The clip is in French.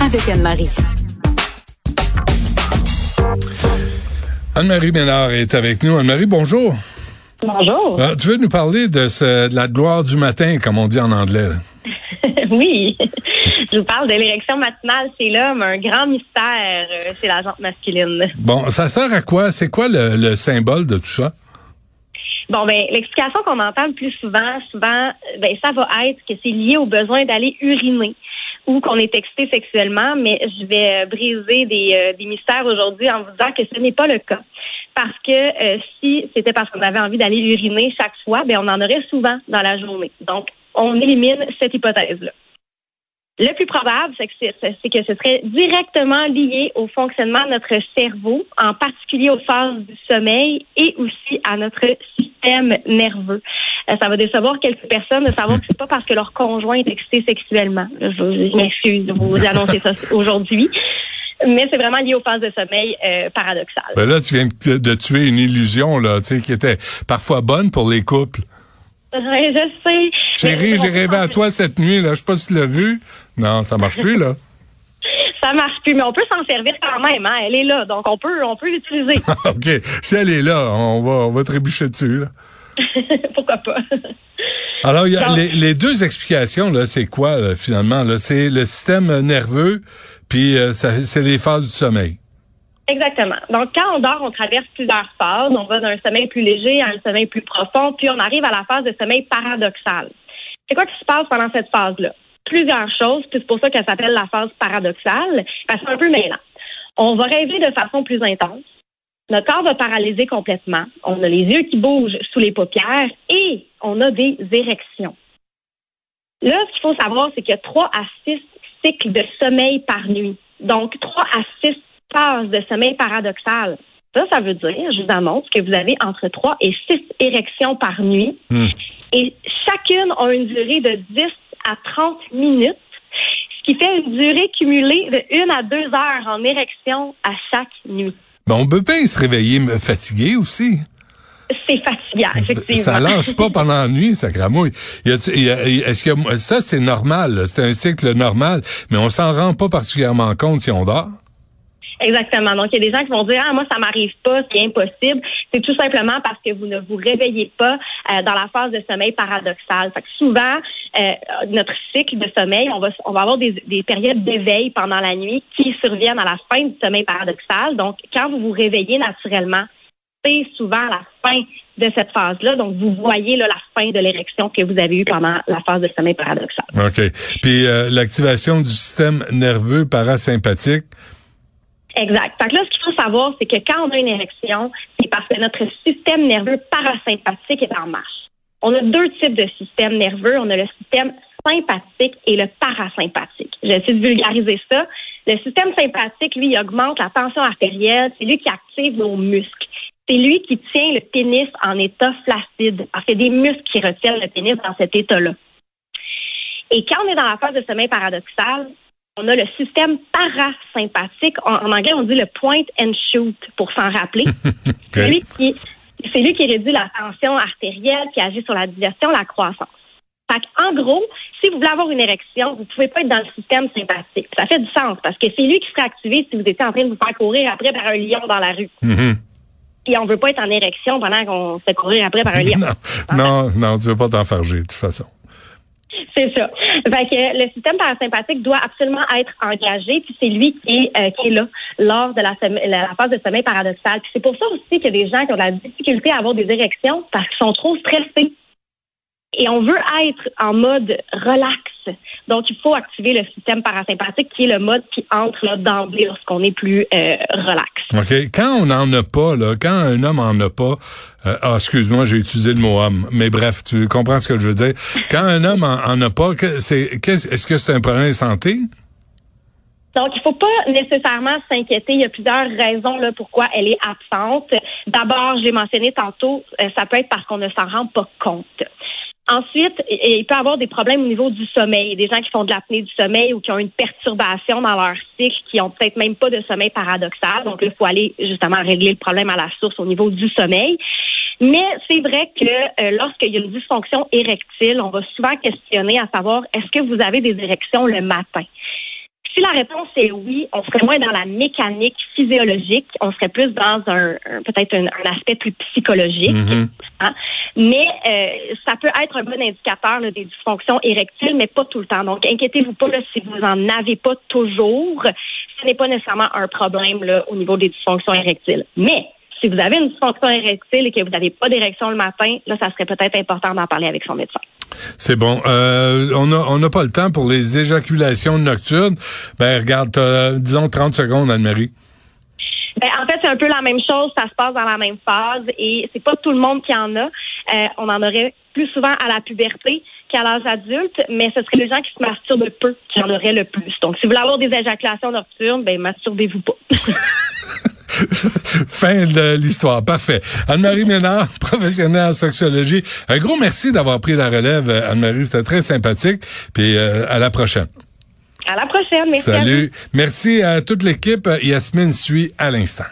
avec Anne-Marie. Anne-Marie Ménard est avec nous. Anne-Marie, bonjour. Bonjour. Ah, tu veux nous parler de, ce, de la gloire du matin, comme on dit en anglais? oui. Je vous parle de l'érection matinale chez l'homme, un grand mystère euh, chez la jante masculine. Bon, ça sert à quoi? C'est quoi le, le symbole de tout ça? Bon, ben, l'explication qu'on entend le plus souvent, souvent, ben, ça va être que c'est lié au besoin d'aller uriner ou qu'on est excité sexuellement, mais je vais euh, briser des, euh, des mystères aujourd'hui en vous disant que ce n'est pas le cas. Parce que euh, si c'était parce qu'on avait envie d'aller uriner chaque fois, ben on en aurait souvent dans la journée. Donc, on élimine cette hypothèse-là. Le plus probable, c'est que, ce serait directement lié au fonctionnement de notre cerveau, en particulier aux phases du sommeil et aussi à notre système nerveux. Euh, ça va décevoir quelques personnes de savoir que c'est pas parce que leur conjoint est excité sexuellement. Je, m'excuse de vous annoncer ça aujourd'hui. Mais c'est vraiment lié aux phases de sommeil euh, paradoxales. Ben là, tu viens de tuer une illusion là, qui était parfois bonne pour les couples. Je sais. Chérie, j'ai rêvé à toi cette nuit, là. Je sais pas si tu l'as vu. Non, ça marche plus, là. ça marche plus, mais on peut s'en servir quand même. Hein? Elle est là, donc on peut, on peut l'utiliser. OK. Si elle est là, on va, on va trébucher dessus. Là. Pourquoi pas? Alors, y a les, deux explications, là, c'est quoi, finalement? Là? C'est le système nerveux, puis euh, c'est les phases du sommeil. Exactement. Donc, quand on dort, on traverse plusieurs phases. On va d'un sommeil plus léger à un sommeil plus profond, puis on arrive à la phase de sommeil paradoxal. C'est quoi qui se passe pendant cette phase-là? Plusieurs choses, puis c'est pour ça qu'elle s'appelle la phase paradoxale, parce que c'est un peu mêlant. On va rêver de façon plus intense. Notre corps va paralyser complètement. On a les yeux qui bougent sous les paupières et on a des érections. Là, ce qu'il faut savoir, c'est qu'il y a trois à six cycles de sommeil par nuit. Donc, trois à six phase de sommeil paradoxal. Ça, ça veut dire, je vous annonce, que vous avez entre 3 et 6 érections par nuit. Hmm. Et chacune a une durée de 10 à 30 minutes, ce qui fait une durée cumulée de 1 à 2 heures en érection à chaque nuit. Bon, on peut pas se réveiller fatigué aussi. C'est fatigant, effectivement. Ça lâche pas pendant la nuit, ça cramouille. Est-ce que ça c'est normal, c'est un cycle normal, mais on s'en rend pas particulièrement compte si on dort? Exactement. Donc, il y a des gens qui vont dire, ah, moi, ça m'arrive pas, c'est impossible. C'est tout simplement parce que vous ne vous réveillez pas euh, dans la phase de sommeil paradoxal. Fait que souvent, euh, notre cycle de sommeil, on va, on va avoir des, des périodes d'éveil pendant la nuit qui surviennent à la fin du sommeil paradoxal. Donc, quand vous vous réveillez naturellement, c'est souvent la fin de cette phase-là. Donc, vous voyez là, la fin de l'érection que vous avez eue pendant la phase de sommeil paradoxal. OK. Puis, euh, l'activation du système nerveux parasympathique, Exact. Donc là, ce qu'il faut savoir, c'est que quand on a une érection, c'est parce que notre système nerveux parasympathique est en marche. On a deux types de systèmes nerveux. On a le système sympathique et le parasympathique. J'essaie de vulgariser ça. Le système sympathique, lui, il augmente la tension artérielle. C'est lui qui active nos muscles. C'est lui qui tient le pénis en état flaccide. Parce qu'il y a des muscles qui retiennent le pénis dans cet état-là. Et quand on est dans la phase de sommeil paradoxal, on a le système parasympathique. En, anglais, on dit le point and shoot pour s'en rappeler. C'est lui qui c'est lui qui réduit la tension artérielle, qui agit sur la digestion, la croissance. Fait en gros, si vous voulez avoir une érection, vous pouvez pas être dans le système sympathique. Ça fait du sens parce que c'est lui qui serait activé si vous étiez en train de vous faire courir après par un lion dans la rue. Mm-hmm. Et on veut pas être en érection pendant qu'on se fait courir après par un lion. Non, non, non, tu veux pas t'enfarger de toute façon. C'est ça. Fait que le système parasympathique doit absolument être engagé, puis c'est lui qui est, euh, là lors de la, la, phase de sommeil paradoxal. C'est pour ça aussi qu'il y a des gens qui ont de la difficulté à avoir des érections parce qu'ils sont trop stressés. Et on veut être en mode relax. Donc, il faut activer le système parasympathique qui est le mode qui entre là d'emblée lorsqu'on est plus euh, relax. OK. Quand on n'en a pas, là, quand un homme en a pas, euh, ah, excuse-moi, j'ai utilisé le mot homme, mais bref, tu comprends ce que je veux dire. Quand un homme en, a pas, c'est, est-ce que c'est un problème de santé? Donc, il faut pas nécessairement s'inquiéter. Il y a plusieurs raisons là, pourquoi elle est absente. D'abord, j'ai mentionné tantôt, euh, ça peut être parce qu'on ne s'en rend pas compte. Ensuite, il peut avoir des problèmes au niveau du sommeil. Des gens qui font de l'apnée du sommeil ou qui ont une perturbation dans leur cycle, qui ont peut-être même pas de sommeil paradoxal. Donc, il faut aller justement régler le problème à la source au niveau du sommeil. Mais c'est vrai que euh, lorsqu'il y a une dysfonction érectile, on va souvent questionner à savoir est-ce que vous avez des érections le matin? Si la réponse est oui, on serait moins dans la mécanique physiologique, on serait plus dans un, peut-être un, aspect plus psychologique. Mm-hmm. Hein. Mais euh, ça peut être un bon indicateur des dysfonctions érectiles, mais pas tout le temps. Donc, inquiétez-vous pas si vous en avez pas toujours. Ce n'est pas nécessairement un problème là, au niveau des dysfonctions érectiles. Mais si vous avez une dysfonction érectile et que vous n'avez pas d'érection le matin, là, ça serait peut-être important d'en parler avec son médecin. C'est bon. Euh, on n'a pas le temps pour les éjaculations nocturnes. Ben, regarde, disons 30 secondes, Anne-Marie. Ben, en fait, c'est un peu la même chose. Ça se passe dans la même phase et c'est pas tout le monde qui en a. Euh, on en aurait plus souvent à la puberté qu'à l'âge adulte, mais ce serait les gens qui se masturbent peu qui en auraient le plus. Donc, si vous voulez avoir des éjaculations nocturnes, ben masturbez-vous pas. fin de l'histoire. Parfait. Anne-Marie Ménard, professionnelle en sociologie. Un gros merci d'avoir pris la relève, Anne-Marie. C'était très sympathique. Puis euh, à la prochaine. À la prochaine. Merci. Salut. Merci à toute l'équipe. Yasmine suit à l'instant.